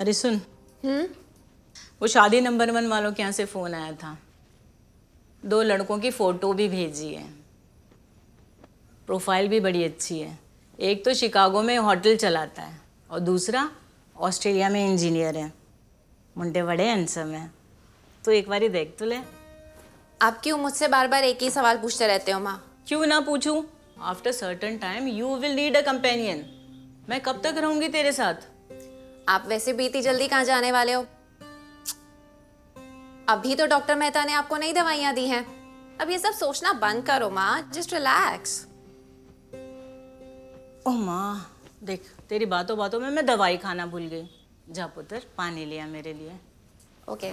अरे सुन। वो शादी नंबर वन वालों के यहाँ से फ़ोन आया था। दो लड़कों की फ़ोटो भी भेजी है। प्रोफ़ाइल भी बड़ी अच्छी है। एक तो शिकागो में होटल चलाता है और दूसरा ऑस्ट्रेलिया में इंजीनियर है। मुंडे बड़े हैंडसम है तो एक बारी देख तो ले। आप क्यों मुझसे बार बार एक ही सवाल पूछते रहते हो माँ? क्यों ना पूछूँ? After certain time you will need a companion मैं कब तक रहूँगी तेरे साथ? आप वैसे भी इतनी जल्दी कहाँ जाने वाले हो? अभी तो डॉक्टर मेहता ने आपको नई दवाइयाँ दी हैं। अब ये सब सोचना बंद करो माँ। जस्ट रिलैक्स ओह माँ। देख तेरी बातों बातों में मैं दवाई खाना भूल गई। जा पुत्र पानी लिया मेरे लिए। ओके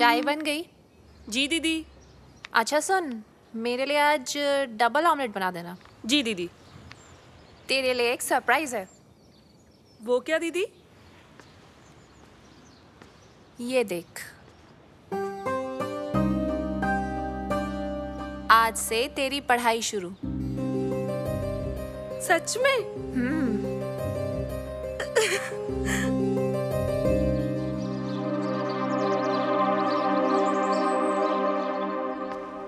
चाय बन गई। जी दीदी। अच्छा सुन मेरे लिए आज डबल ऑमलेट बना देना। जी दीदी। तेरे लिए एक सरप्राइज़ है। वो क्या दीदी? ये देख। आज से तेरी पढ़ाई शुरू। सच में?